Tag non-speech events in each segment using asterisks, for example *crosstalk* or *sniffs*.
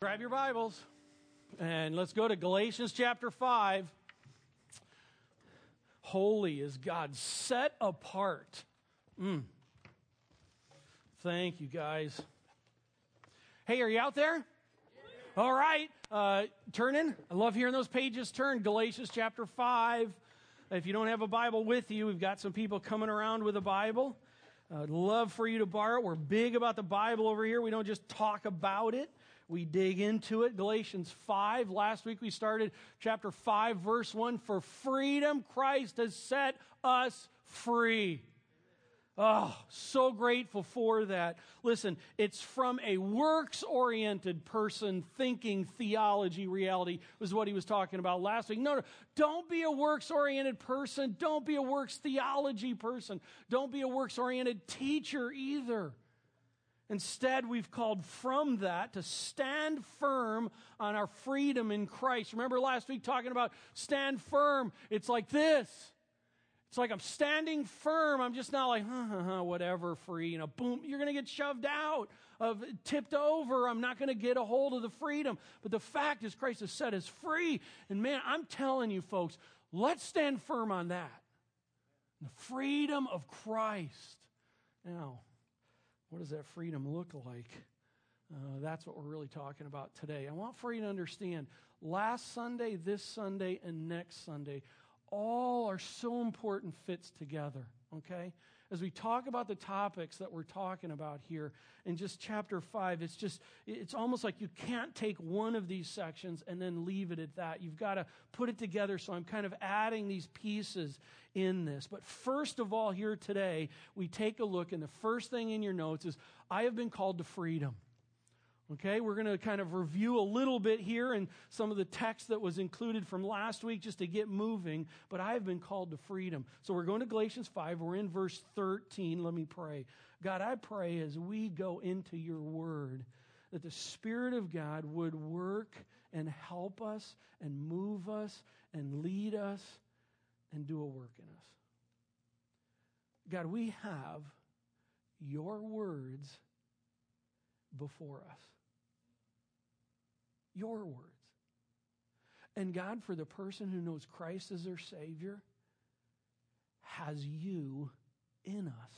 Grab your Bibles and let's go to Galatians chapter 5. Holy is God, set apart. Mm. Thank you, guys. Hey, are you out there? All right, uh. I love hearing those pages turn. Galatians chapter 5. If you don't have a Bible with you, we've got some people coming around with a Bible. I'd love for you to borrow it. We're big about the Bible over here. We don't just talk about it we dig into it. Galatians 5. Last week we started chapter 5, verse 1. For freedom, Christ has set us free. Oh, so grateful for that. Listen, it's from a works oriented person thinking theology reality, was what he was talking about last week. No, no, don't be a works oriented person. Don't be a works theology person. Don't be a works oriented teacher either. Instead, we've called from that to stand firm on our freedom in Christ. Remember last week talking about stand firm? It's like this. It's like I'm standing firm. I'm just not like, huh, huh, huh, whatever, free. You know, boom, you're going to get shoved out, of tipped over. I'm not going to get a hold of the freedom. But the fact is, Christ has set us free. And man, I'm telling you, folks, let's stand firm on that. The freedom of Christ. Now, what does that freedom look like? Uh, that's what we're really talking about today. I want for you to understand last Sunday, this Sunday, and next Sunday, all are so important fits together, okay? As we talk about the topics that we're talking about here in just chapter 5, it's just, it's almost like you can't take one of these sections and then leave it at that. You've got to put it together. So I'm kind of adding these pieces in this. But first of all, here today, we take a look, and the first thing in your notes is I have been called to freedom. Okay, we're going to kind of review a little bit here and some of the text that was included from last week just to get moving, but I have been called to freedom. So we're going to Galatians 5. We're in verse 13. Let me pray. God, I pray as we go into your word that the Spirit of God would work and help us and move us and lead us and do a work in us. God, we have your words before us your words. And God, for the person who knows Christ as their Savior, has you in us.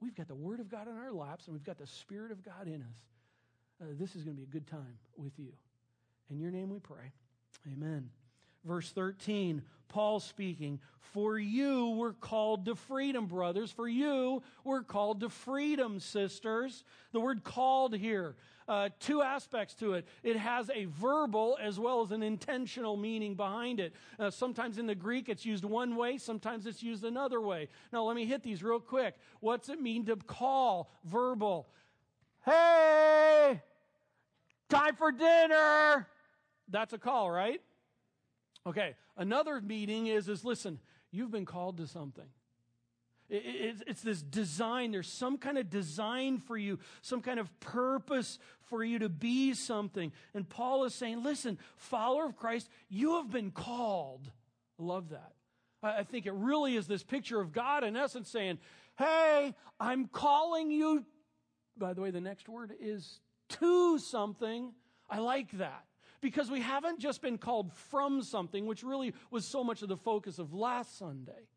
We've got the Word of God in our laps, and we've got the Spirit of God in us. Uh, this is going to be a good time with you. In your name we pray. Amen. Verse 13, Paul speaking, For you were called to freedom, brothers. For you were called to freedom, sisters. The word called here, uh, two aspects to it. It has a verbal as well as an intentional meaning behind it. Uh, sometimes in the Greek it's used one way, sometimes it's used another way. Now let me hit these real quick. What's it mean to call? Verbal. Hey! Time for dinner! That's a call, right? Okay, another meaning is, is listen, you've been called to something. It's, this design. There's some kind of design for you, some kind of purpose for you to be something. And Paul is saying, listen, follower of Christ, you have been called. I love that. I think it really is this picture of God, in essence, saying, hey, I'm calling you. By the way, the next word is to something. I like that because we haven't just been called from something, which really was so much of the focus of last Sunday.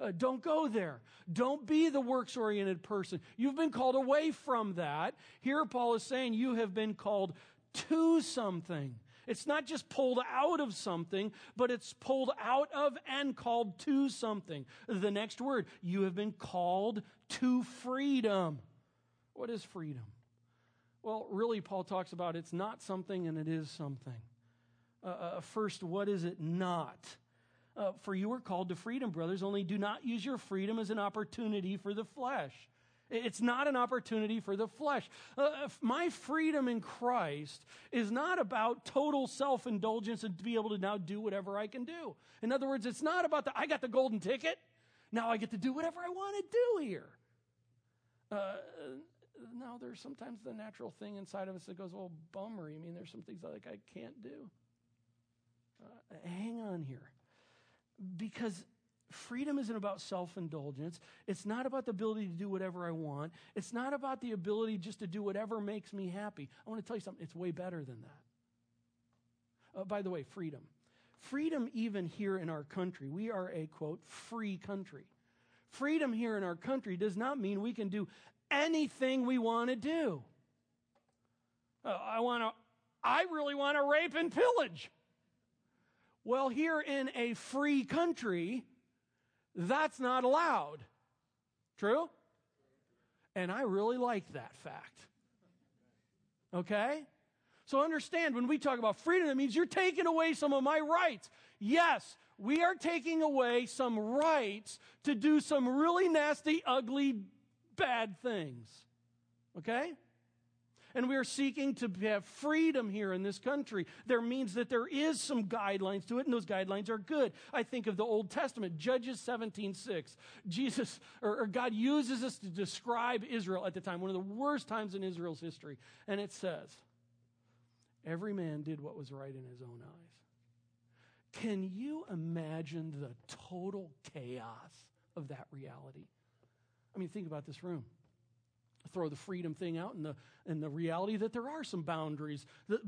Uh, don't go there. Don't be the works oriented person. You've been called away from that. Here, Paul is saying you have been called to something. It's not just pulled out of something, but it's pulled out of and called to something. The next word, you have been called to freedom. What is freedom? Well, really, Paul talks about it's not something and it is something. Uh, uh, first, what is it not? Uh, for you are called to freedom, brothers, only do not use your freedom as an opportunity for the flesh. It's not an opportunity for the flesh. Uh, my freedom in Christ is not about total self indulgence and to be able to now do whatever I can do. In other words, it's not about the, I got the golden ticket. Now I get to do whatever I want to do here. Uh, no, there's sometimes the natural thing inside of us that goes, well, bummer. You mean there's some things like I can't do? Uh, hang on here. Because freedom isn't about self indulgence. It's not about the ability to do whatever I want. It's not about the ability just to do whatever makes me happy. I want to tell you something, it's way better than that. Uh, by the way, freedom. Freedom, even here in our country, we are a quote, free country. Freedom here in our country does not mean we can do anything we want to do. Uh, I want to, I really want to rape and pillage. Well, here in a free country, that's not allowed. True? And I really like that fact. Okay? So understand when we talk about freedom, it means you're taking away some of my rights. Yes, we are taking away some rights to do some really nasty, ugly, bad things. Okay? And we are seeking to have freedom here in this country. There means that there is some guidelines to it, and those guidelines are good. I think of the Old Testament, Judges 17 6. Jesus, or, or God uses us to describe Israel at the time, one of the worst times in Israel's history. And it says, Every man did what was right in his own eyes. Can you imagine the total chaos of that reality? I mean, think about this room throw the freedom thing out and the, and the reality that there are some boundaries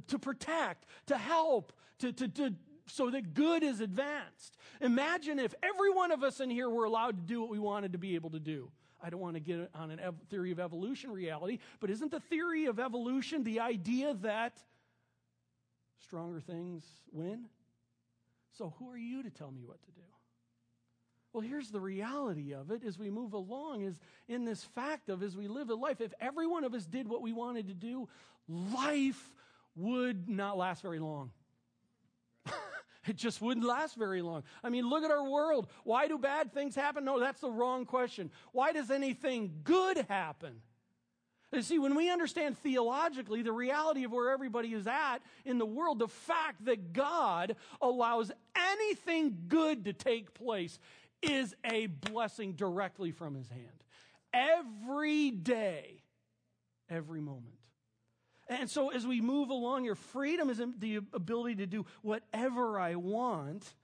to protect, to help, to, to, to, so that good is advanced. Imagine if every one of us in here were allowed to do what we wanted to be able to do. I don't want to get on a ev- theory of evolution reality, but isn't the theory of evolution the idea that stronger things win? So who are you to tell me what to do? Well, here's the reality of it as we move along is in this fact of as we live a life, if every one of us did what we wanted to do, life would not last very long. *laughs* it just wouldn't last very long. I mean, look at our world. Why do bad things happen? No, that's the wrong question. Why does anything good happen? You see, when we understand theologically the reality of where everybody is at in the world, the fact that God allows anything good to take place is a blessing directly from his hand. Every day, every moment. And so as we move along, your freedom is the ability to do whatever I want.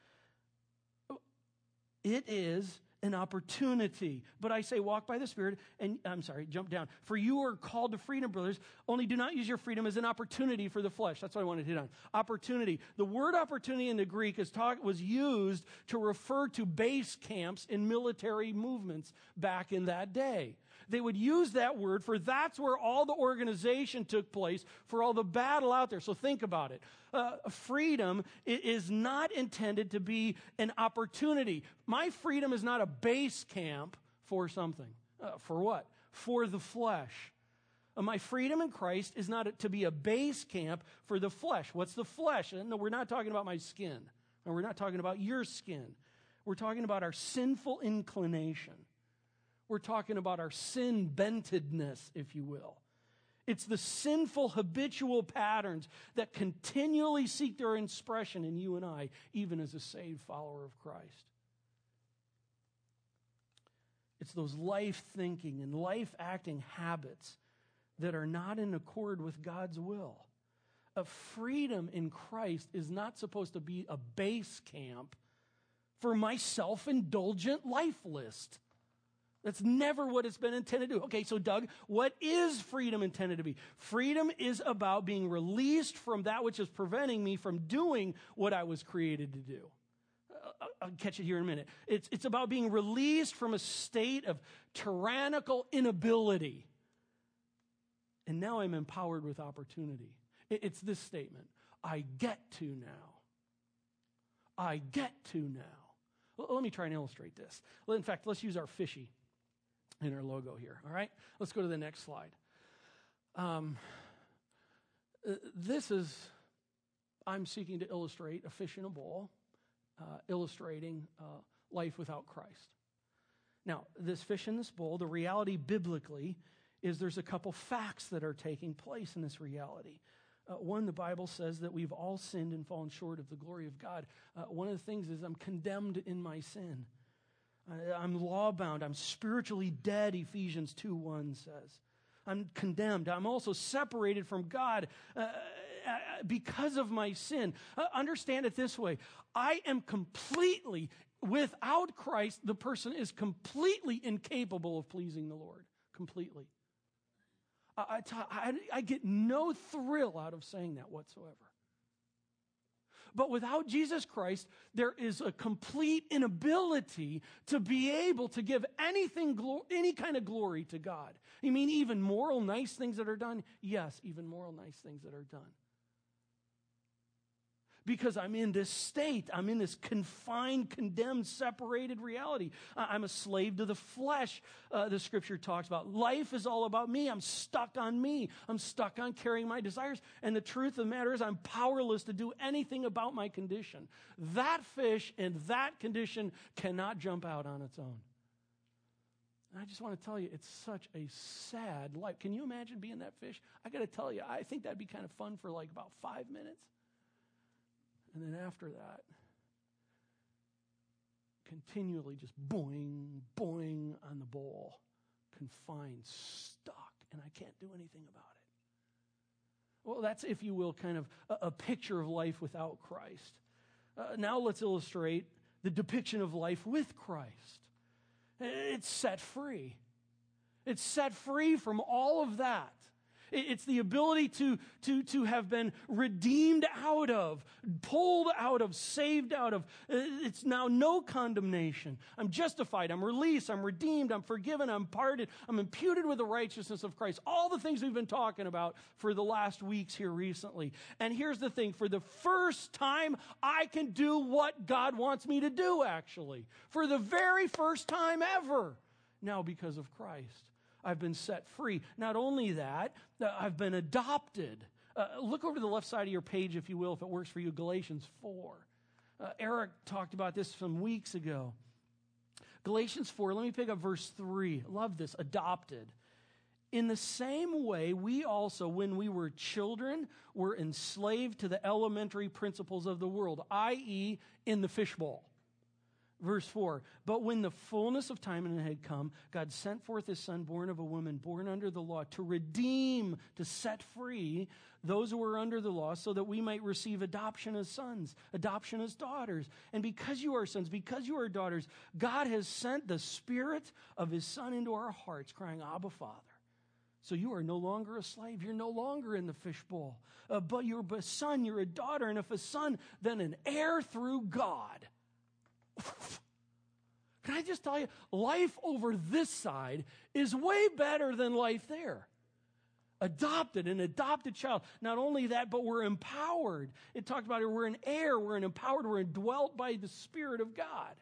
It is an opportunity. But I say, walk by the Spirit, and I'm sorry, jump down. For you are called to freedom, brothers. Only do not use your freedom as an opportunity for the flesh. That's what I wanted to hit on. Opportunity. The word opportunity in the Greek is talk, was used to refer to base camps in military movements back in that day. They would use that word for that's where all the organization took place for all the battle out there. So think about it uh, freedom is not intended to be an opportunity. My freedom is not a base camp for something. Uh, for what? For the flesh. Uh, my freedom in Christ is not to be a base camp for the flesh. What's the flesh? Uh, no, we're not talking about my skin. And we're not talking about your skin. We're talking about our sinful inclination. We're talking about our sin bentedness, if you will. It's the sinful habitual patterns that continually seek their expression in you and I, even as a saved follower of Christ. It's those life thinking and life acting habits that are not in accord with God's will. A freedom in Christ is not supposed to be a base camp for my self indulgent life list. That's never what it's been intended to do. Okay, so Doug, what is freedom intended to be? Freedom is about being released from that which is preventing me from doing what I was created to do. Uh, I'll catch it here in a minute. It's, it's about being released from a state of tyrannical inability. And now I'm empowered with opportunity. It's this statement I get to now. I get to now. Let me try and illustrate this. In fact, let's use our fishy in our logo here. All right, let's go to the next slide. Um, uh, this is, I'm seeking to illustrate a fish in a bowl, uh, illustrating uh, life without Christ. Now, this fish in this bowl, the reality biblically is there's a couple facts that are taking place in this reality. Uh, one, the Bible says that we've all sinned and fallen short of the glory of God. Uh, one of the things is I'm condemned in my sin. I'm law bound. I'm spiritually dead, Ephesians 2 1 says. I'm condemned. I'm also separated from God uh, uh, because of my sin. Uh, understand it this way I am completely without Christ, the person is completely incapable of pleasing the Lord. Completely. I, I, I get no thrill out of saying that whatsoever. But without Jesus Christ, there is a complete inability to be able to give anything, any kind of glory to God. You mean even moral, nice things that are done? Yes, even moral, nice things that are done because I'm in this state. I'm in this confined, condemned, separated reality. I'm a slave to the flesh, uh, the scripture talks about. Life is all about me. I'm stuck on me. I'm stuck on carrying my desires. And the truth of the matter is, I'm powerless to do anything about my condition. That fish in that condition cannot jump out on its own. And I just want to tell you, it's such a sad life. Can you imagine being that fish? I got to tell you, I think that'd be kind of fun for like about five minutes. And then after that, continually just boing, boing on the bowl, confined, stuck, and I can't do anything about it. Well, that's, if you will, kind of a, a picture of life without Christ. Uh, now let's illustrate the depiction of life with Christ. It's set free. It's set free from all of that. It's the ability to, to, to have been redeemed out of, pulled out of, saved out of. It's now no condemnation. I'm justified. I'm released. I'm redeemed. I'm forgiven. I'm pardoned. I'm imputed with the righteousness of Christ. All the things we've been talking about for the last weeks here recently. And here's the thing for the first time, I can do what God wants me to do, actually. For the very first time ever. Now, because of Christ. I've been set free. Not only that, uh, I've been adopted. Uh, look over to the left side of your page, if you will, if it works for you, Galatians 4. Uh, Eric talked about this some weeks ago. Galatians 4, let me pick up verse 3. Love this, adopted. In the same way, we also, when we were children, were enslaved to the elementary principles of the world, i.e., in the fishbowl. Verse 4 But when the fullness of time had come, God sent forth his son, born of a woman, born under the law, to redeem, to set free those who were under the law, so that we might receive adoption as sons, adoption as daughters. And because you are sons, because you are daughters, God has sent the Spirit of his Son into our hearts, crying, Abba, Father. So you are no longer a slave. You're no longer in the fishbowl. Uh, but you're a son, you're a daughter. And if a son, then an heir through God. *laughs* Can I just tell you, life over this side is way better than life there. Adopted, an adopted child. Not only that, but we're empowered. It talked about it, we're an heir, we're an empowered, we're indwelt by the Spirit of God.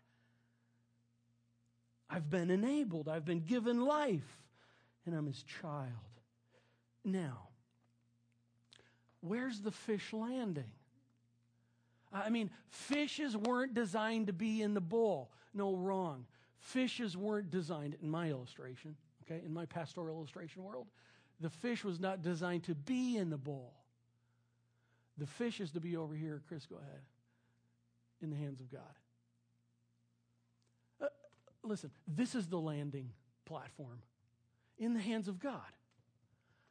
I've been enabled, I've been given life, and I'm his child. Now, where's the fish landing? I mean, fishes weren't designed to be in the bowl. No, wrong. Fishes weren't designed, in my illustration, okay, in my pastoral illustration world, the fish was not designed to be in the bowl. The fish is to be over here. Chris, go ahead. In the hands of God. Uh, listen, this is the landing platform in the hands of God.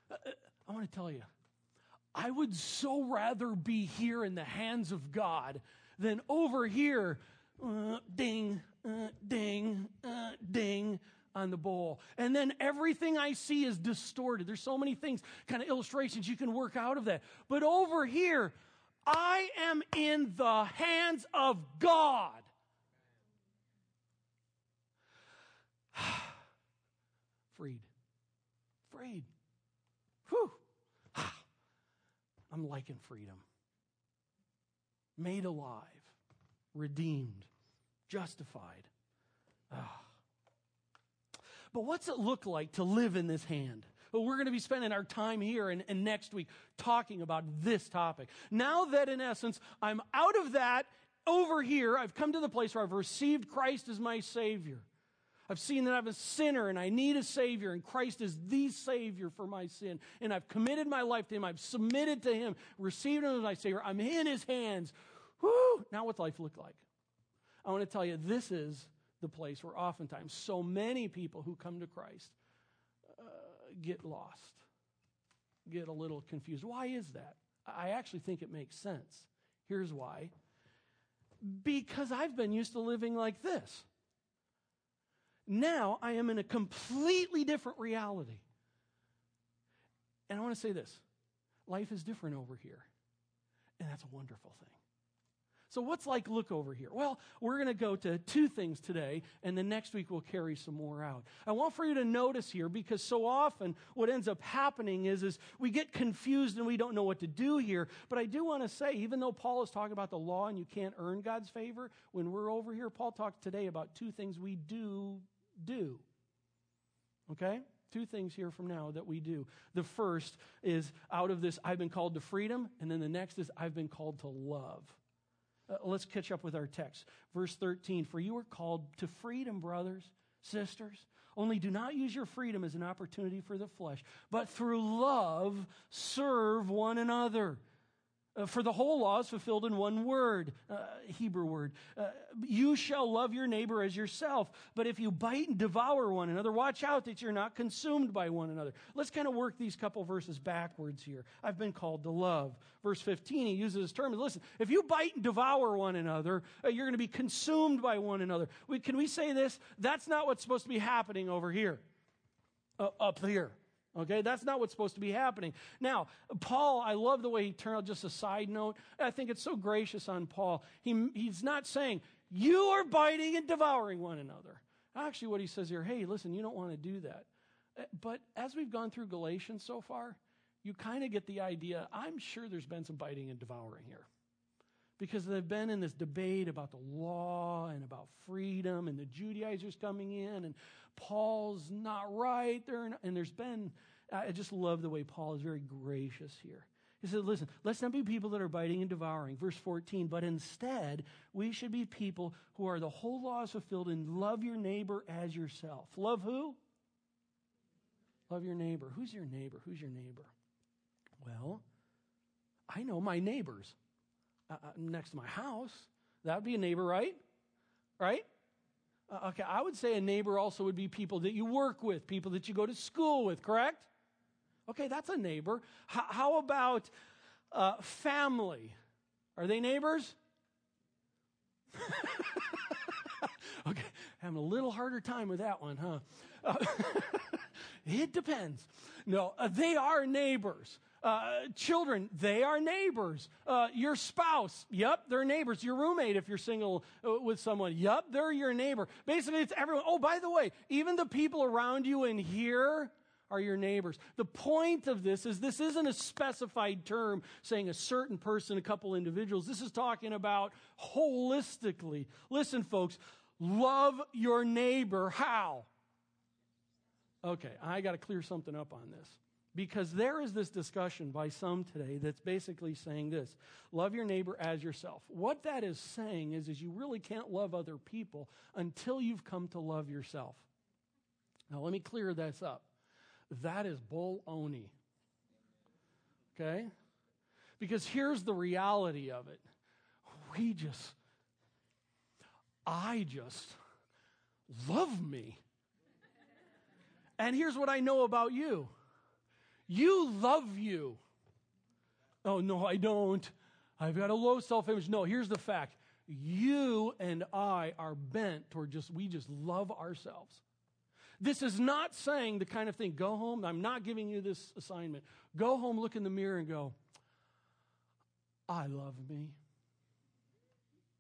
Uh, uh I want to tell you, I would so rather be here in the hands of God than over here, uh, ding, uh, ding, uh, ding on the bowl. And then everything I see is distorted. There's so many things, kind of illustrations you can work out of that. But over here, I am in the hands of God. *sighs* Freed. Freed. Whew. I'm liking freedom. Made alive, redeemed, justified. Ah. But what's it look like to live in this hand? Well, we're going to be spending our time here and, and next week talking about this topic. Now that, in essence, I'm out of that over here, I've come to the place where I've received Christ as my Savior. I've seen that I'm a sinner and I need a Savior, and Christ is the Savior for my sin. And I've committed my life to Him. I've submitted to Him, received Him as my Savior. I'm in His hands. Whew! Now, what's life look like? I want to tell you, this is the place where oftentimes so many people who come to Christ uh, get lost, get a little confused. Why is that? I actually think it makes sense. Here's why Because I've been used to living like this. Now I am in a completely different reality. And I want to say this life is different over here. And that's a wonderful thing. So, what's like look over here? Well, we're going to go to two things today, and the next week we'll carry some more out. I want for you to notice here because so often what ends up happening is, is we get confused and we don't know what to do here. But I do want to say, even though Paul is talking about the law and you can't earn God's favor, when we're over here, Paul talks today about two things we do do. Okay? Two things here from now that we do. The first is out of this, I've been called to freedom, and then the next is, I've been called to love. Uh, let's catch up with our text. Verse 13 For you are called to freedom, brothers, sisters. Only do not use your freedom as an opportunity for the flesh, but through love serve one another. Uh, for the whole law is fulfilled in one word, uh, Hebrew word. Uh, you shall love your neighbor as yourself. But if you bite and devour one another, watch out that you're not consumed by one another. Let's kind of work these couple verses backwards here. I've been called to love. Verse 15, he uses this term. Listen, if you bite and devour one another, uh, you're going to be consumed by one another. We, can we say this? That's not what's supposed to be happening over here, uh, up here. Okay, that's not what's supposed to be happening. Now, Paul, I love the way he turned out, just a side note. I think it's so gracious on Paul. He, he's not saying, you are biting and devouring one another. Actually, what he says here, hey, listen, you don't want to do that. Uh, but as we've gone through Galatians so far, you kind of get the idea. I'm sure there's been some biting and devouring here. Because they've been in this debate about the law and about freedom and the Judaizers coming in and Paul's not right there. And there's been, I just love the way Paul is very gracious here. He said, listen, let's not be people that are biting and devouring. Verse 14, but instead, we should be people who are the whole law is fulfilled and love your neighbor as yourself. Love who? Love your neighbor. Who's your neighbor? Who's your neighbor? Well, I know my neighbors uh, uh next to my house. That would be a neighbor, right? Right? Uh, okay, I would say a neighbor also would be people that you work with, people that you go to school with, correct? Okay, that's a neighbor. H- how about uh, family? Are they neighbors? *laughs* okay, having a little harder time with that one, huh? Uh, *laughs* it depends. No, uh, they are neighbors. Uh, children, they are neighbors. Uh, your spouse, yep, they're neighbors. Your roommate, if you're single uh, with someone, yep, they're your neighbor. Basically, it's everyone. Oh, by the way, even the people around you in here are your neighbors. The point of this is this isn't a specified term saying a certain person, a couple individuals. This is talking about holistically. Listen, folks, love your neighbor. How? Okay, I got to clear something up on this. Because there is this discussion by some today that's basically saying this love your neighbor as yourself. What that is saying is, is you really can't love other people until you've come to love yourself. Now, let me clear this up. That is bull oni. Okay? Because here's the reality of it we just, I just love me. And here's what I know about you you love you. Oh, no, I don't. I've got a low self image. No, here's the fact you and I are bent toward just, we just love ourselves. This is not saying the kind of thing, go home, I'm not giving you this assignment. Go home, look in the mirror, and go, I love me.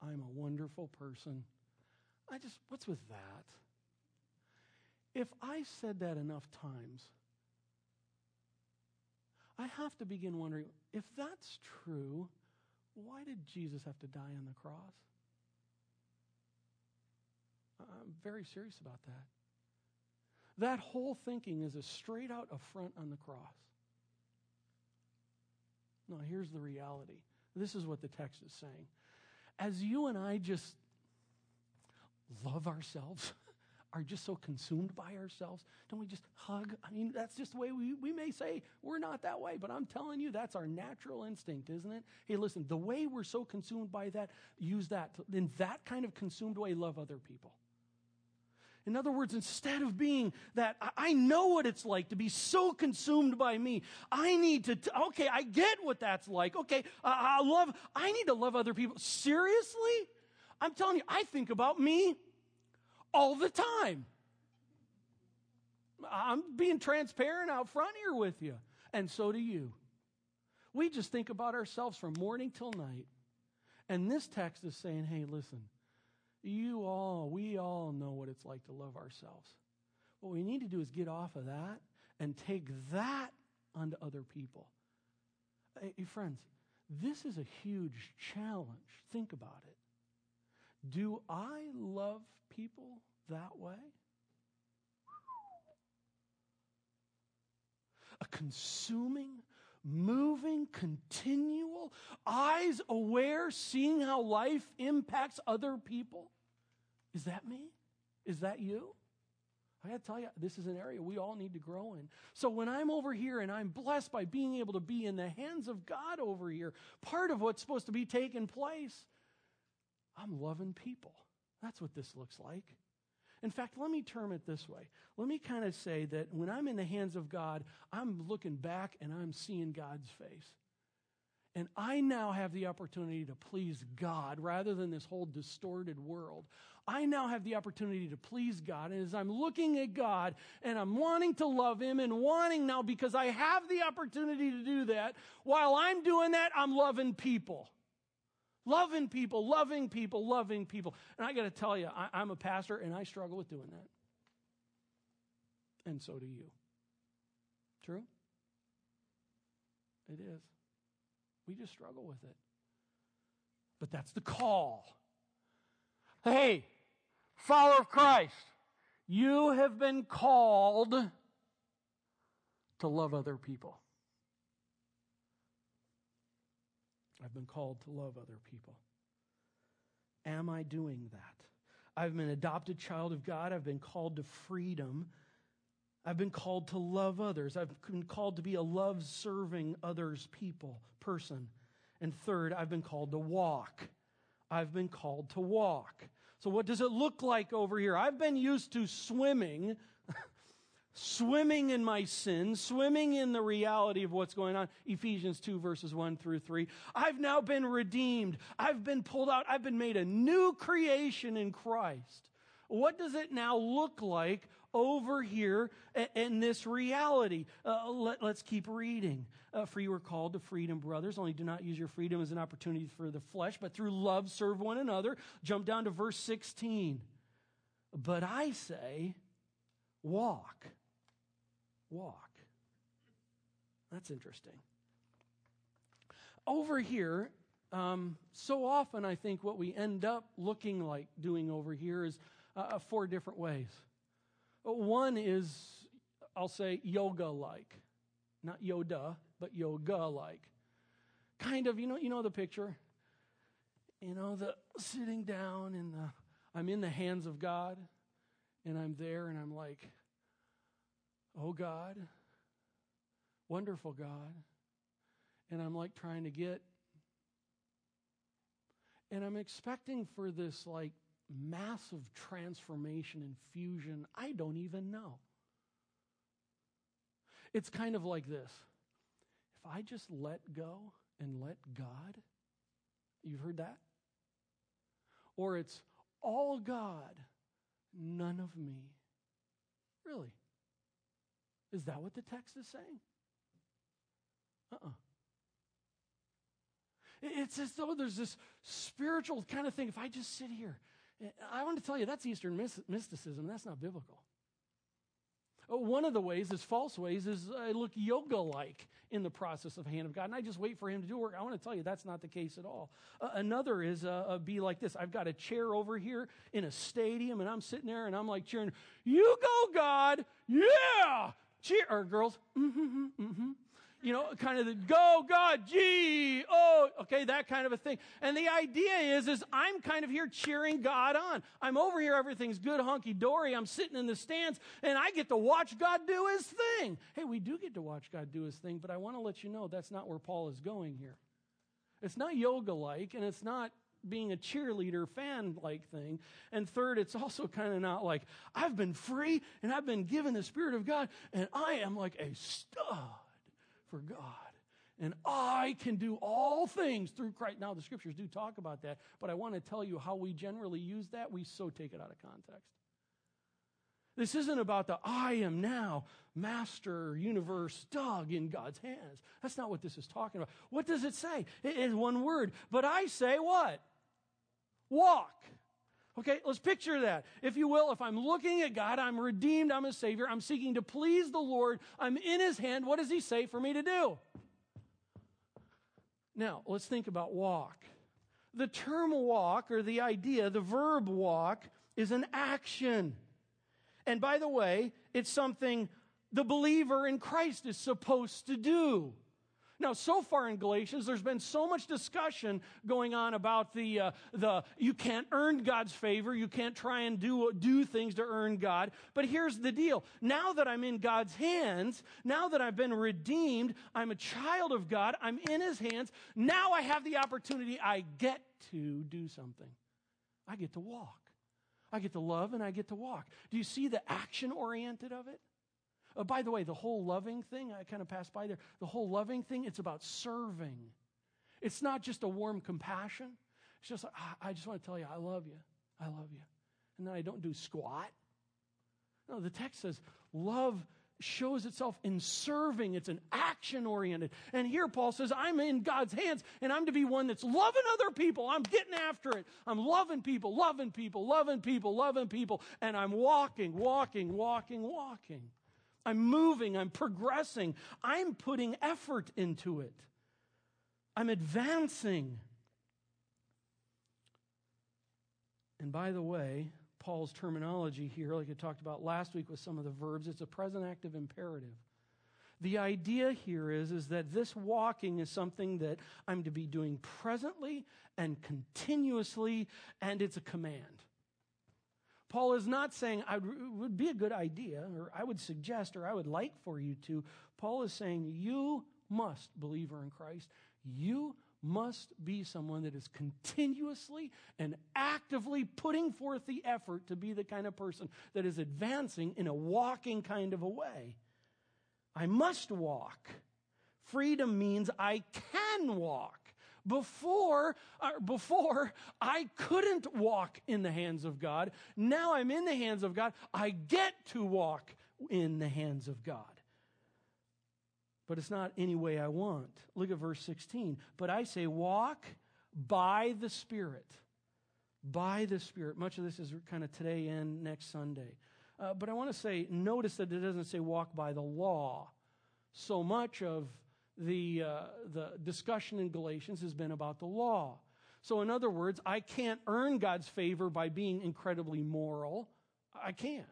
I'm a wonderful person. I just, what's with that? If I said that enough times, I have to begin wondering if that's true, why did Jesus have to die on the cross? I'm very serious about that. That whole thinking is a straight out affront on the cross. No, here's the reality. This is what the text is saying. As you and I just love ourselves, *laughs* are just so consumed by ourselves? Don't we just hug? I mean, that's just the way we, we may say we're not that way, but I'm telling you, that's our natural instinct, isn't it? Hey, listen, the way we're so consumed by that, use that. In that kind of consumed way, love other people. In other words, instead of being that, I know what it's like to be so consumed by me. I need to, okay, I get what that's like. Okay, I love, I need to love other people. Seriously? I'm telling you, I think about me all the time. I'm being transparent out front here with you, and so do you. We just think about ourselves from morning till night. And this text is saying, hey, listen, you all, we all know what it's like to love ourselves. What we need to do is get off of that and take that onto other people. Hey, friends, this is a huge challenge. Think about it. Do I love people that way? A consuming, moving, continual, eyes aware, seeing how life impacts other people? Is that me? Is that you? I got to tell you, this is an area we all need to grow in. So when I'm over here and I'm blessed by being able to be in the hands of God over here, part of what's supposed to be taking place, I'm loving people. That's what this looks like. In fact, let me term it this way. Let me kind of say that when I'm in the hands of God, I'm looking back and I'm seeing God's face. And I now have the opportunity to please God rather than this whole distorted world. I now have the opportunity to please God. And as I'm looking at God and I'm wanting to love Him and wanting now because I have the opportunity to do that, while I'm doing that, I'm loving people. Loving people, loving people, loving people. And I got to tell you, I, am a pastor and I struggle with doing that. And so do you. True? It is. We just struggle with it. But that's the call. Hey, follower of Christ, you have been called to love other people. I've been called to love other people. Am I doing that? I've been an adopted child of God. I've been called to freedom. I've been called to love others. I've been called to be a love serving others people, person. And third, I've been called to walk. I've been called to walk. So, what does it look like over here? I've been used to swimming swimming in my sin, swimming in the reality of what's going on. Ephesians 2 verses 1 through 3. I've now been redeemed. I've been pulled out. I've been made a new creation in Christ. What does it now look like over here in this reality? Uh, let, us keep reading. Uh, for you are called to freedom, brothers. Only do not use your freedom as an opportunity for the flesh, but through love serve one another. Jump down to verse 16. But I say, walk walk. That's interesting. Over here, um, so often I think what we end up looking like doing over here is uh, uh four different ways. One is, I'll say, yoga like. Not Yoda, but yoga like. Kind of, you know, you know the picture? You know, the sitting down and the, I'm in the hands of God, and I'm there, and I'm like, oh God, wonderful God. And I'm like trying to get, and I'm expecting for this like massive transformation and fusion. I don't even know. It's kind of like this if I just let go and let God, you've heard that? Or it's all God, none of me. Really? Is that what the text is saying? Uh uh-uh. uh It's as though there's this spiritual kind of thing. If I just sit here, I want to tell you that's Eastern mysticism. That's not biblical. One of the ways is false ways is I look yoga like in the process of hand of God, and I just wait for Him to do work. I want to tell you that's not the case at all. Uh, another is uh, uh, be like this. I've got a chair over here in a stadium, and I'm sitting there and I'm like cheering, "You go, God! Yeah! Cheer, or girls, mm-hmm, mm-hmm. You know, kind of the go, God, gee, oh, okay, that kind of a thing. And the idea is, is I'm kind of here cheering God on. I'm over here, everything's good, hunky dory. I'm sitting in the stands, and I get to watch God do his thing. Hey, we do get to watch God do his thing, but I want to let you know that's not where Paul is going here. It's not yoga like, and it's not being a cheerleader fan like thing. And third, it's also kind of not like, I've been free and I've been given the Spirit of God and I am like a stud for God. And I can do all things through Christ. Now, the scriptures do talk about that, but I want to tell you how we generally use that. We so take it out of context. This isn't about the I am now master universe dog in God's hands. That's not what this is talking about. What does it say? It is one word. But I say what? Walk. Okay, let's picture that. If you will, if I'm looking at God, I'm redeemed, I'm a Savior, I'm seeking to please the Lord, I'm in His hand, what does He say for me to do? Now, let's think about walk. The term walk, or the idea, the verb walk, is an action. And by the way, it's something the believer in Christ is supposed to do. Now, so far in Galatians, there's been so much discussion going on about the, uh, the you can't earn God's favor, you can't try and do, do things to earn God. But here's the deal. Now that I'm in God's hands, now that I've been redeemed, I'm a child of God, I'm in His hands, now I have the opportunity, I get to do something. I get to walk. I get to love and I get to walk. Do you see the action oriented of it? Uh, by the way, the whole loving thing, I kind of passed by there. The whole loving thing, it's about serving. It's not just a warm compassion. It's just, like, I just want to tell you, I love you. I love you. And then I don't do squat. No, the text says, love shows itself in serving. It's an action oriented. And here Paul says, I'm in God's hands and I'm to be one that's loving other people. I'm getting after it. I'm loving people, loving people, loving people, loving people. And I'm walking, walking, walking, walking. I'm moving, I'm progressing, I'm putting effort into it, I'm advancing. And by the way, Paul's terminology here, like I talked about last week with some of the verbs, it's a present active imperative. The idea here is, is that this walking is something that I'm to be doing presently and continuously, and it's a command. Paul is not saying it would be a good idea, or I would suggest, or I would like for you to. Paul is saying you must, believer in Christ, you must be someone that is continuously and actively putting forth the effort to be the kind of person that is advancing in a walking kind of a way. I must walk. Freedom means I can walk. Before, uh, before I couldn't walk in the hands of God. Now I'm in the hands of God. I get to walk in the hands of God. But it's not any way I want. Look at verse 16. But I say, walk by the Spirit. By the Spirit. Much of this is kind of today and next Sunday. Uh, but I want to say, notice that it doesn't say walk by the law. So much of the, uh, the discussion in Galatians has been about the law. So, in other words, I can't earn God's favor by being incredibly moral. I can't.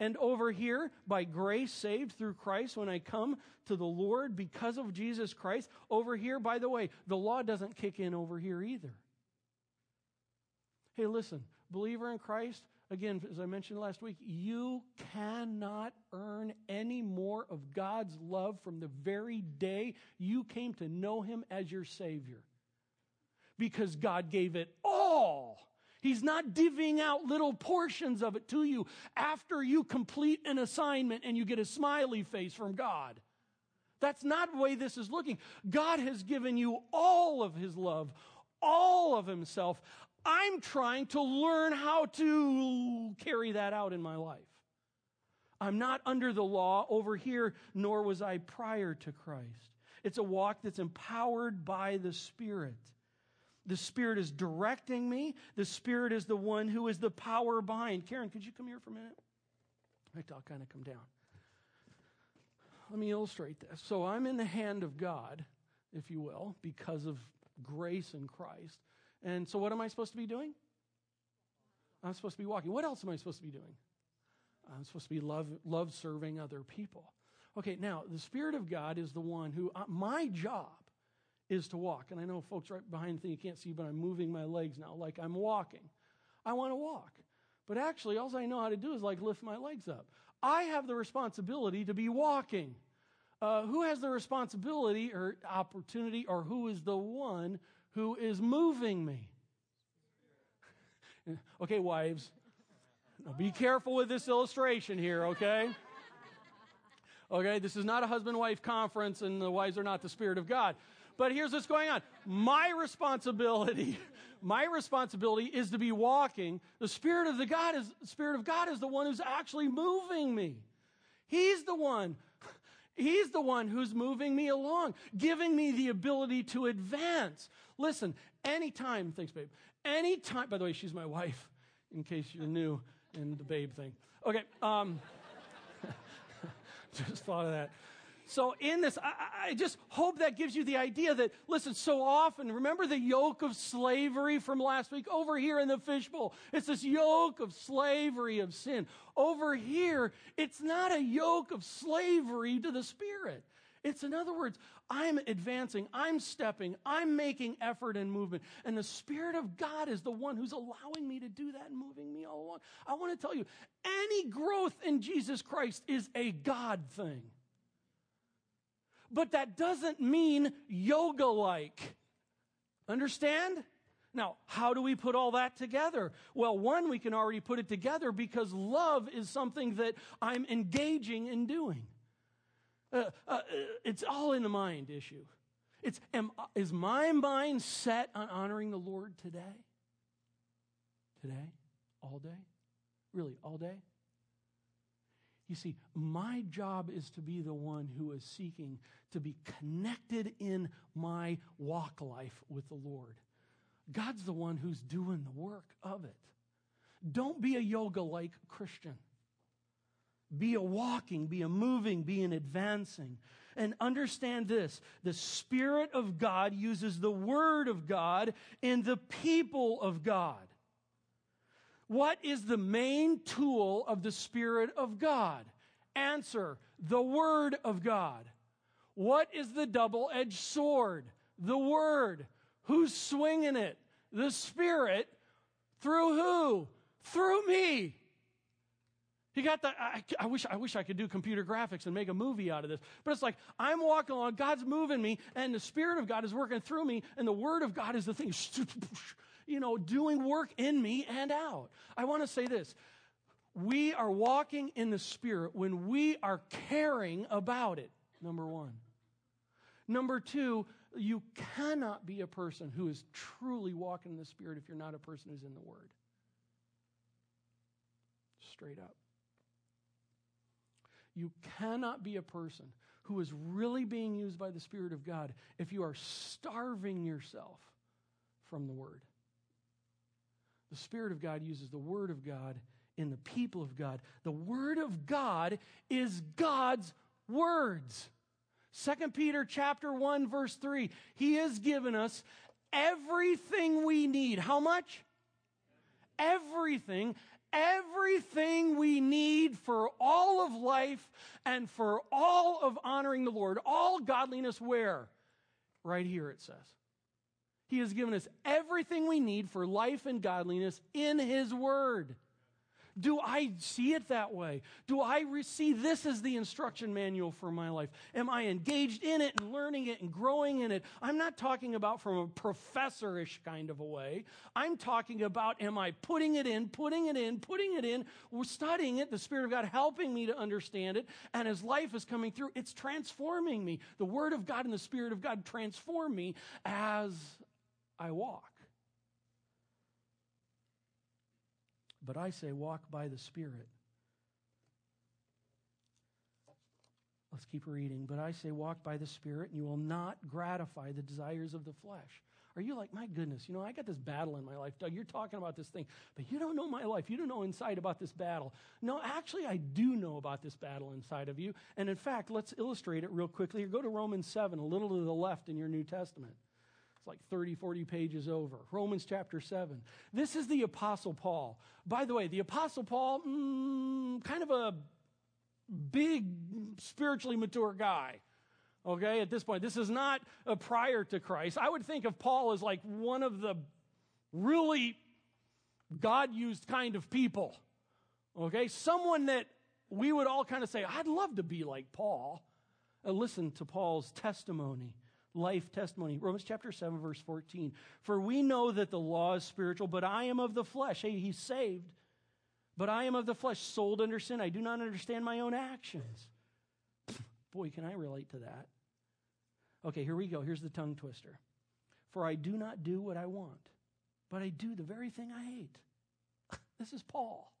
And over here, by grace saved through Christ, when I come to the Lord because of Jesus Christ, over here, by the way, the law doesn't kick in over here either. Hey, listen, believer in Christ, again, as I mentioned last week, you cannot earn any more of God's love from the very day you came to know Him as your Savior. Because God gave it all. He's not divvying out little portions of it to you after you complete an assignment and you get a smiley face from God. That's not the way this is looking. God has given you all of His love, all of Himself. I'm trying to learn how to carry that out in my life. I'm not under the law over here, nor was I prior to Christ. It's a walk that's empowered by the Spirit. The Spirit is directing me. The Spirit is the one who is the power behind. Karen, could you come here for a minute? I'll kind of come down. Let me illustrate this. So I'm in the hand of God, if you will, because of grace in Christ. And so, what am I supposed to be doing? I'm supposed to be walking. What else am I supposed to be doing? I'm supposed to be love, love serving other people. Okay, now the Spirit of God is the one who, uh, my job is to walk. And I know folks right behind the thing you can't see, but I'm moving my legs now like I'm walking. I want to walk. But actually, all I know how to do is like lift my legs up. I have the responsibility to be walking. Uh, who has the responsibility or opportunity, or who is the one who is moving me. *laughs* okay, wives, now be careful with this illustration here, okay? Okay, this is not a husband wife conference and the wives are not the Spirit of God. But here's what's going on. My responsibility, *laughs* my responsibility is to be walking. The Spirit of the God is, Spirit of God is the one who's actually moving me. He's the one. He's the one who's moving me along, giving me the ability to advance. Listen, anytime, thanks, babe. Anytime, by the way, she's my wife, in case you're new in the babe thing. Okay, um, *laughs* just thought of that. So, in this, I, I, just hope that gives you the idea that, listen, so often, remember the yoke of slavery from last week? Over here in the fishbowl, it's this yoke of slavery of sin. Over here, it's not a yoke of slavery to the Spirit. It's, in other words, I'm advancing, I'm stepping, I'm making effort and movement. And the Spirit of God is the one who's allowing me to do that and moving me all along. I want to tell you, any growth in Jesus Christ is a God thing but that doesn't mean yoga like. Understand? Now, how do we put all that together? Well, one, we can already put it together because love is something that I'm engaging in doing. Uh, uh, it's all in the mind issue. It's am, is my mind set on honoring the Lord today? Today? All day? Really, all day? You see, my job is to be the one who is seeking to be connected in my walk life with the Lord. God's the one who's doing the work of it. Don't be a yoga like Christian. Be a walking, be a moving, be an advancing. And understand this the Spirit of God uses the Word of God in the people of God. What is the main tool of the Spirit of God? Answer the Word of God. What is the double edged sword? The Word. Who's swinging it? The Spirit. Through who? Through me. He got that. I, I, wish, I wish I could do computer graphics and make a movie out of this. But it's like, I'm walking along, God's moving me, and the Spirit of God is working through me, and the Word of God is the thing, *laughs* you know, doing work in me and out. I want to say this. We are walking in the Spirit when we are caring about it, number one. Number two, you cannot be a person who is truly walking in the Spirit if you're not a person who's in the Word. Straight up. You cannot be a person who is really being used by the Spirit of God if you are starving yourself from the Word. The Spirit of God uses the Word of God in the people of God. The Word of God is God's words. 2 Peter chapter 1 verse 3. He has given us everything we need. How much? Everything everything we need for all of life and for all of honoring the Lord, all godliness, where? Right here it says. He has given us everything we need for life and godliness in His Word. Do I see it that way? Do I re- see this as the instruction manual for my life? Am I engaged in it and learning it and growing in it? I'm not talking about from a professorish kind of a way. I'm talking about am I putting it in, putting it in, putting it in, We're studying it, the Spirit of God helping me to understand it, and as life is coming through, it's transforming me. The Word of God and the Spirit of God transform me as I walk. But I say, walk by the Spirit. Let's keep reading. But I say, walk by the Spirit, and you will not gratify the desires of the flesh. Are you like, my goodness, you know, I got this battle in my life. Doug, you're talking about this thing, but you don't know my life. You don't know inside about this battle. No, actually, I do know about this battle inside of you. And in fact, let's illustrate it real quickly. Go to Romans 7, a little to the left in your New Testament. It's like 30, 40 pages over. Romans chapter 7. This is the Apostle Paul. By the way, the Apostle Paul, mm, kind of a big, spiritually mature guy. Okay, at this point, this is not a prior to Christ. I would think of Paul as like one of the really God used kind of people. Okay, someone that we would all kind of say, I'd love to be like Paul. Uh, listen to Paul's testimony life testimony. Romans chapter 7, verse 14. For we know that the law is spiritual, but I am of the flesh. Hey, he's saved. But I am of the flesh, sold under sin. I do not understand my own actions. *laughs* Boy, can I relate to that. Okay, here we go. Here's the tongue twister. For I do not do what I want, but I do the very thing I hate. *laughs* this is Paul.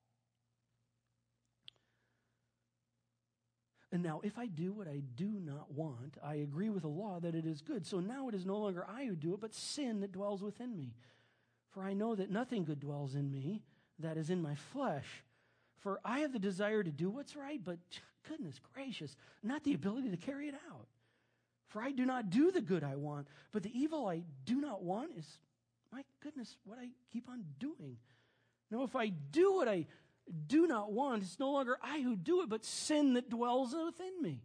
And now, if I do what I do not want, I agree with the law that it is good. So now it is no longer I who do it, but sin that dwells within me. For I know that nothing good dwells in me, that is in my flesh. For I have the desire to do what's right, but *sniffs* goodness gracious, not the ability to carry it out. For I do not do the good I want, but the evil I do not want is, my goodness, what I keep on doing. Now, if I do what I do not want, it's no longer I who do it, but sin that dwells within me.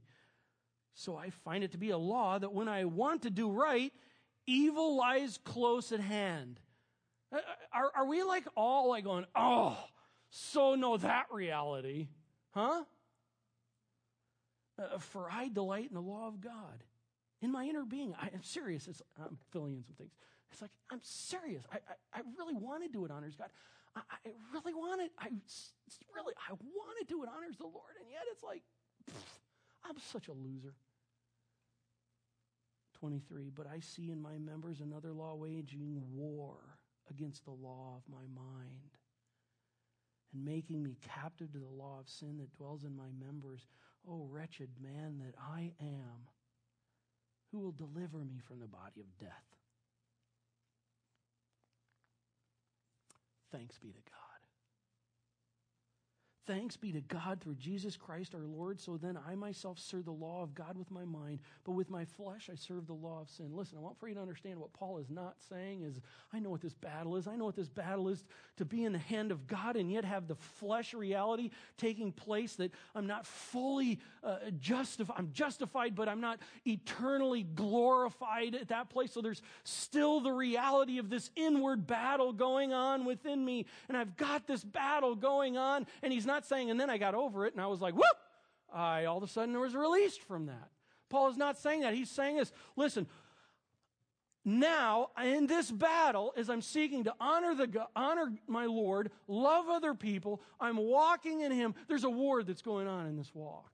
So I find it to be a law that when I want to do right, evil lies close at hand. Uh, uh, are, are we like all like going, oh, so know that reality? Huh? Uh, for I delight in the law of God. In my inner being, I am serious. It's, I'm filling in some things. It's like, I'm serious. I, I, I really want to do what honors God. I, I really want it. I really, I want to do what honors the Lord. And yet it's like, I'm such a loser. 23, but I see in my members another law waging war against the law of my mind and making me captive to the law of sin that dwells in my members. Oh, wretched man that I am, who will deliver me from the body of death? Thanks be to God. Thanks be to God through Jesus Christ our Lord. So then I myself serve the law of God with my mind, but with my flesh I serve the law of sin. Listen, I want for you to understand what Paul is not saying is I know what this battle is. I know what this battle is to be in the hand of God and yet have the flesh reality taking place that I'm not fully uh, justified. I'm justified, but I'm not eternally glorified at that place. So there's still the reality of this inward battle going on within me. And I've got this battle going on, and he's not not saying, and then I got over it and I was like, whoop! I all of a sudden was released from that. Paul is not saying that. He's saying this listen, now in this battle, as I'm seeking to honor, the, honor my Lord, love other people, I'm walking in Him, there's a war that's going on in this walk.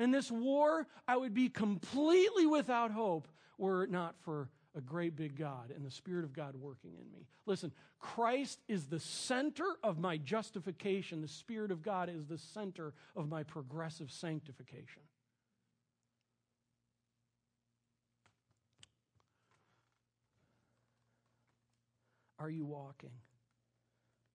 In this war, I would be completely without hope were it not for a great big God and the Spirit of God working in me. Listen, Christ is the center of my justification. The Spirit of God is the center of my progressive sanctification. Are you walking?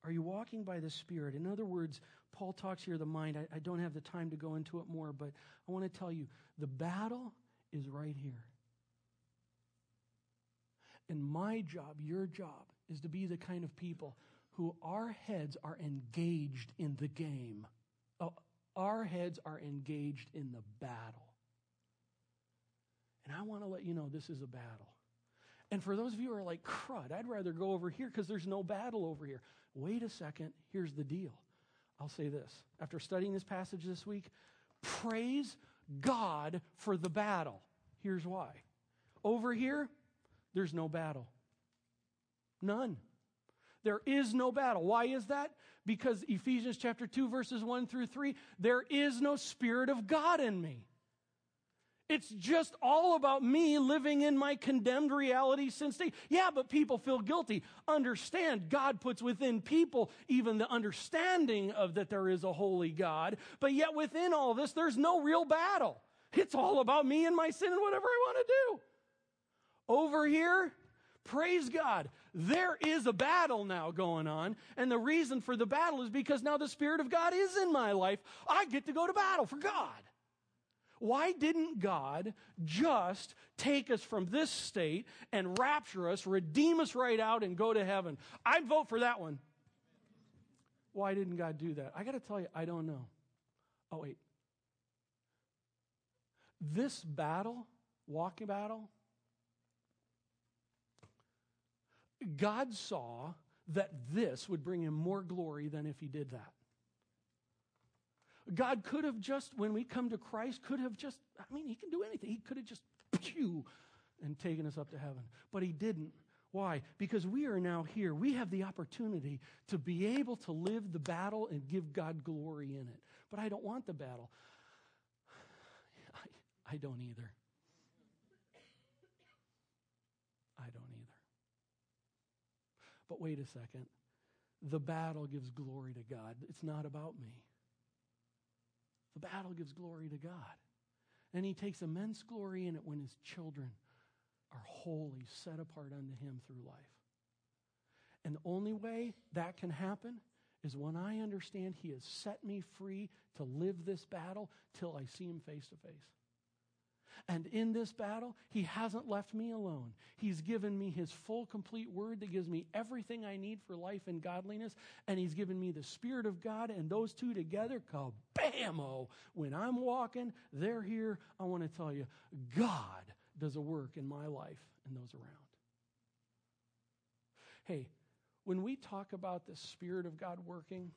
Are you walking by the Spirit? In other words, Paul talks here the mind. I, I don't have the time to go into it more, but I want to tell you the battle is right here. And my job, your job, is to be the kind of people who our heads are engaged in the game. Oh, our heads are engaged in the battle. And I want to let you know this is a battle. And for those of you who are like, crud, I'd rather go over here because there's no battle over here. Wait a second. Here's the deal. I'll say this. After studying this passage this week, praise God for the battle. Here's why. Over here, there's no battle. None. There is no battle. Why is that? Because Ephesians chapter 2 verses 1 through 3, there is no spirit of God in me. It's just all about me living in my condemned reality since day. Yeah, but people feel guilty. Understand, God puts within people even the understanding of that there is a holy God. But yet within all this, there's no real battle. It's all about me and my sin and whatever I want to do. Over here, praise God, there is a battle now going on. And the reason for the battle is because now the Spirit of God is in my life. I get to go to battle for God. Why didn't God just take us from this state and rapture us, redeem us right out, and go to heaven? I'd vote for that one. Why didn't God do that? I got to tell you, I don't know. Oh, wait. This battle, walking battle, God saw that this would bring him more glory than if he did that. God could have just, when we come to Christ, could have just, I mean, he can do anything. He could have just, pew, and taken us up to heaven. But he didn't. Why? Because we are now here. We have the opportunity to be able to live the battle and give God glory in it. But I don't want the battle. *sighs* I don't either. I don't. But wait a second. The battle gives glory to God. It's not about me. The battle gives glory to God. And he takes immense glory in it when his children are holy, set apart unto him through life. And the only way that can happen is when I understand he has set me free to live this battle till I see him face to face. And in this battle, he hasn't left me alone. He's given me his full, complete word that gives me everything I need for life and godliness. And he's given me the Spirit of God. And those two together, kabamo. When I'm walking, they're here. I want to tell you, God does a work in my life and those around. Hey, when we talk about the Spirit of God working,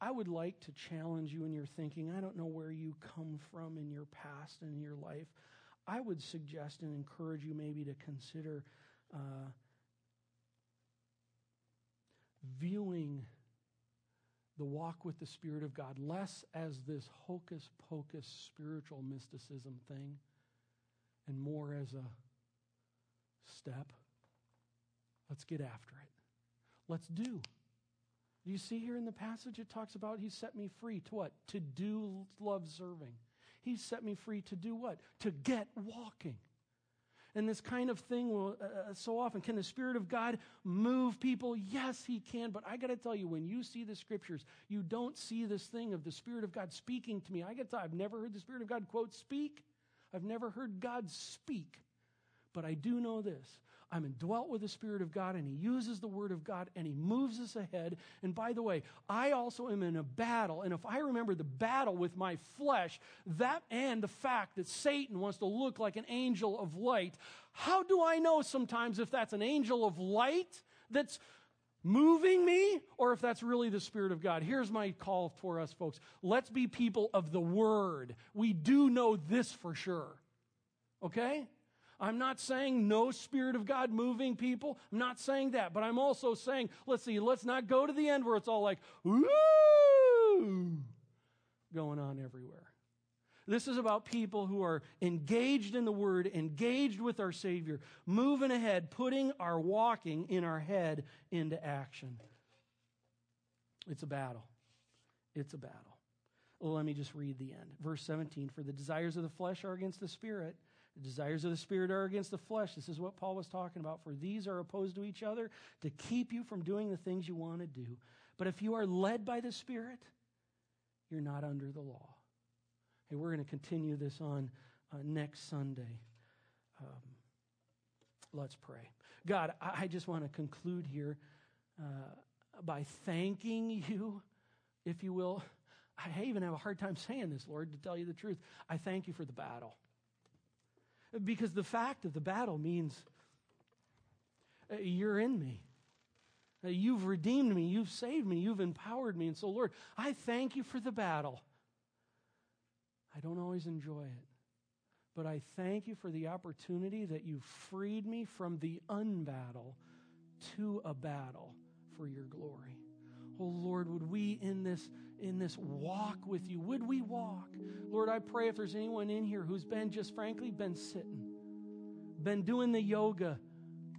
I would like to challenge you in your thinking. I don't know where you come from in your past and in your life. I would suggest and encourage you maybe to consider uh, viewing the walk with the Spirit of God less as this hocus pocus spiritual mysticism thing and more as a step. Let's get after it. Let's do. You see here in the passage it talks about he set me free to what? To do love serving. He set me free to do what? To get walking. And this kind of thing will uh, uh so often can the spirit of God move people? Yes, he can, but I got to tell you when you see the scriptures, you don't see this thing of the spirit of God speaking to me. I got I've never heard the spirit of God quote speak. I've never heard God speak. But I do know this I'm indwelt with the Spirit of God, and He uses the Word of God, and He moves us ahead. And by the way, I also am in a battle, and if I remember the battle with my flesh, that and the fact that Satan wants to look like an angel of light, how do I know sometimes if that's an angel of light that's moving me or if that's really the Spirit of God. Here's my call for us, folks. Let's be people of the Word. We do know this for sure. Okay? I'm not saying no Spirit of God moving people. I'm not saying that. But I'm also saying, let's see, let's not go to the end where it's all like, woo, going on everywhere. This is about people who are engaged in the Word, engaged with our Savior, moving ahead, putting our walking in our head into action. It's a battle. It's a battle. Well, let me just read the end. Verse 17 For the desires of the flesh are against the Spirit the desires of the Spirit are against the flesh. This is what Paul was talking about. For these are opposed to each other to keep you from doing the things you want to do. But if you are led by the Spirit, you're not under the law. Hey, we're going to continue this on uh, next Sunday. Um, let's pray. God, I, I just want to conclude here uh, by thanking you, if you will. I even have a hard time saying this, Lord, to tell you the truth. I thank you for the battle. Because the fact of the battle means uh, you're in me. Uh, you've redeemed me. You've saved me. You've empowered me. And so, Lord, I thank you for the battle. I don't always enjoy it. But I thank you for the opportunity that you freed me from the unbattle to a battle for your glory. Oh Lord, would we in this in this walk with you, would we walk? Lord, I pray if there's anyone in here who's been just frankly been sitting, been doing the yoga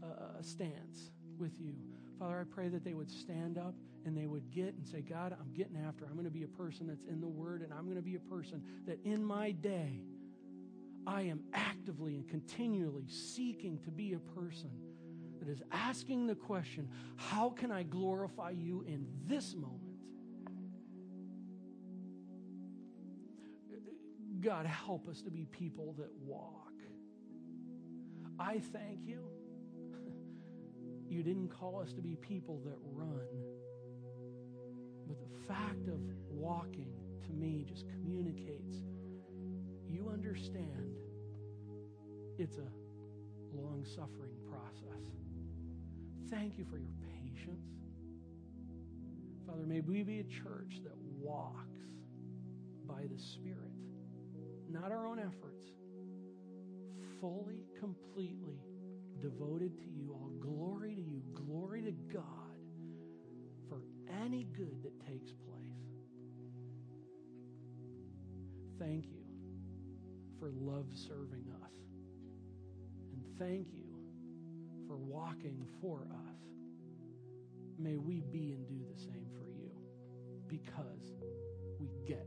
uh, stance with you. Father, I pray that they would stand up and they would get and say, God, I'm getting after. I'm going to be a person that's in the Word, and I'm going to be a person that in my day, I am actively and continually seeking to be a person that is asking the question, How can I glorify you in this moment? God, help us to be people that walk. I thank you. *laughs* You didn't call us to be people that run. But the fact of walking to me just communicates you understand it's a long suffering process. Thank you for your patience. Father, may we be a church that walks by the Spirit not our own efforts, fully, completely devoted to you. All glory to you, glory to God for any good that takes place. Thank you for love serving us. And thank you for walking for us. May we be and do the same for you because we get